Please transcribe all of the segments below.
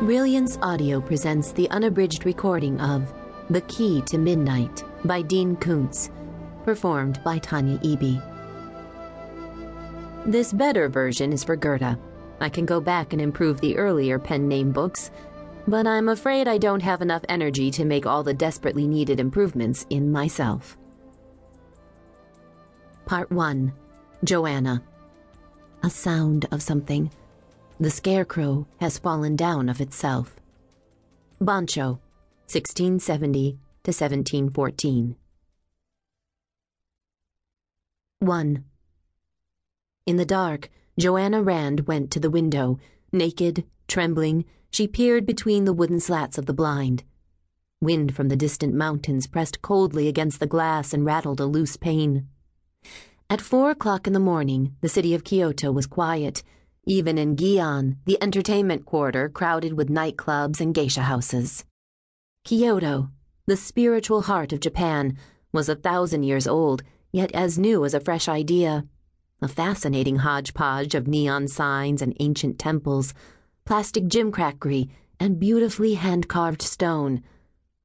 Brilliance Audio presents the unabridged recording of The Key to Midnight by Dean Koontz, performed by Tanya Eby. This better version is for Gerda. I can go back and improve the earlier pen name books, but I'm afraid I don't have enough energy to make all the desperately needed improvements in myself. Part 1 Joanna. A sound of something. The scarecrow has fallen down of itself. Boncho, 1670 to 1714. 1. In the dark, Joanna Rand went to the window. Naked, trembling, she peered between the wooden slats of the blind. Wind from the distant mountains pressed coldly against the glass and rattled a loose pane. At four o'clock in the morning, the city of Kyoto was quiet, even in Gion, the entertainment quarter crowded with nightclubs and geisha houses. Kyoto, the spiritual heart of Japan, was a thousand years old, yet as new as a fresh idea. A fascinating hodgepodge of neon signs and ancient temples, plastic gimcrackery, and beautifully hand carved stone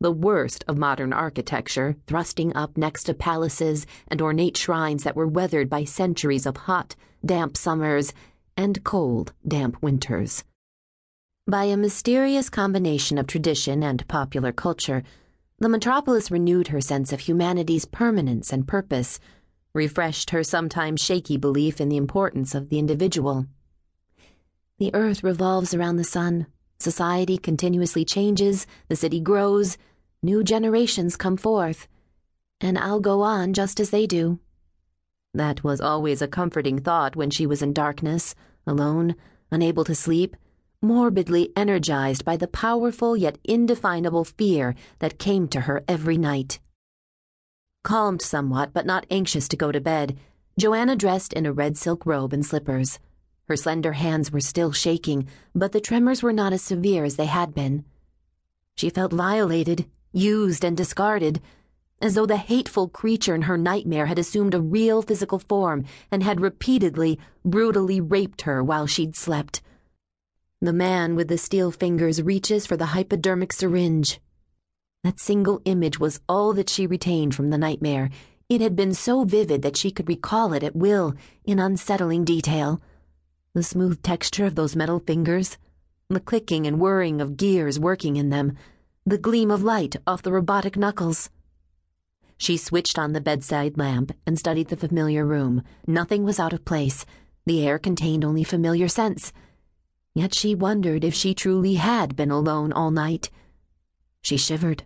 the worst of modern architecture, thrusting up next to palaces and ornate shrines that were weathered by centuries of hot, damp summers and cold, damp winters. By a mysterious combination of tradition and popular culture, the metropolis renewed her sense of humanity's permanence and purpose, refreshed her sometimes shaky belief in the importance of the individual. The earth revolves around the sun Society continuously changes, the city grows, new generations come forth, and I'll go on just as they do. That was always a comforting thought when she was in darkness, alone, unable to sleep, morbidly energized by the powerful yet indefinable fear that came to her every night. Calmed somewhat, but not anxious to go to bed, Joanna dressed in a red silk robe and slippers. Her slender hands were still shaking, but the tremors were not as severe as they had been. She felt violated, used, and discarded, as though the hateful creature in her nightmare had assumed a real physical form and had repeatedly, brutally raped her while she'd slept. The man with the steel fingers reaches for the hypodermic syringe. That single image was all that she retained from the nightmare. It had been so vivid that she could recall it at will, in unsettling detail the smooth texture of those metal fingers, the clicking and whirring of gears working in them, the gleam of light off the robotic knuckles. She switched on the bedside lamp and studied the familiar room. Nothing was out of place. The air contained only familiar scents. Yet she wondered if she truly had been alone all night. She shivered.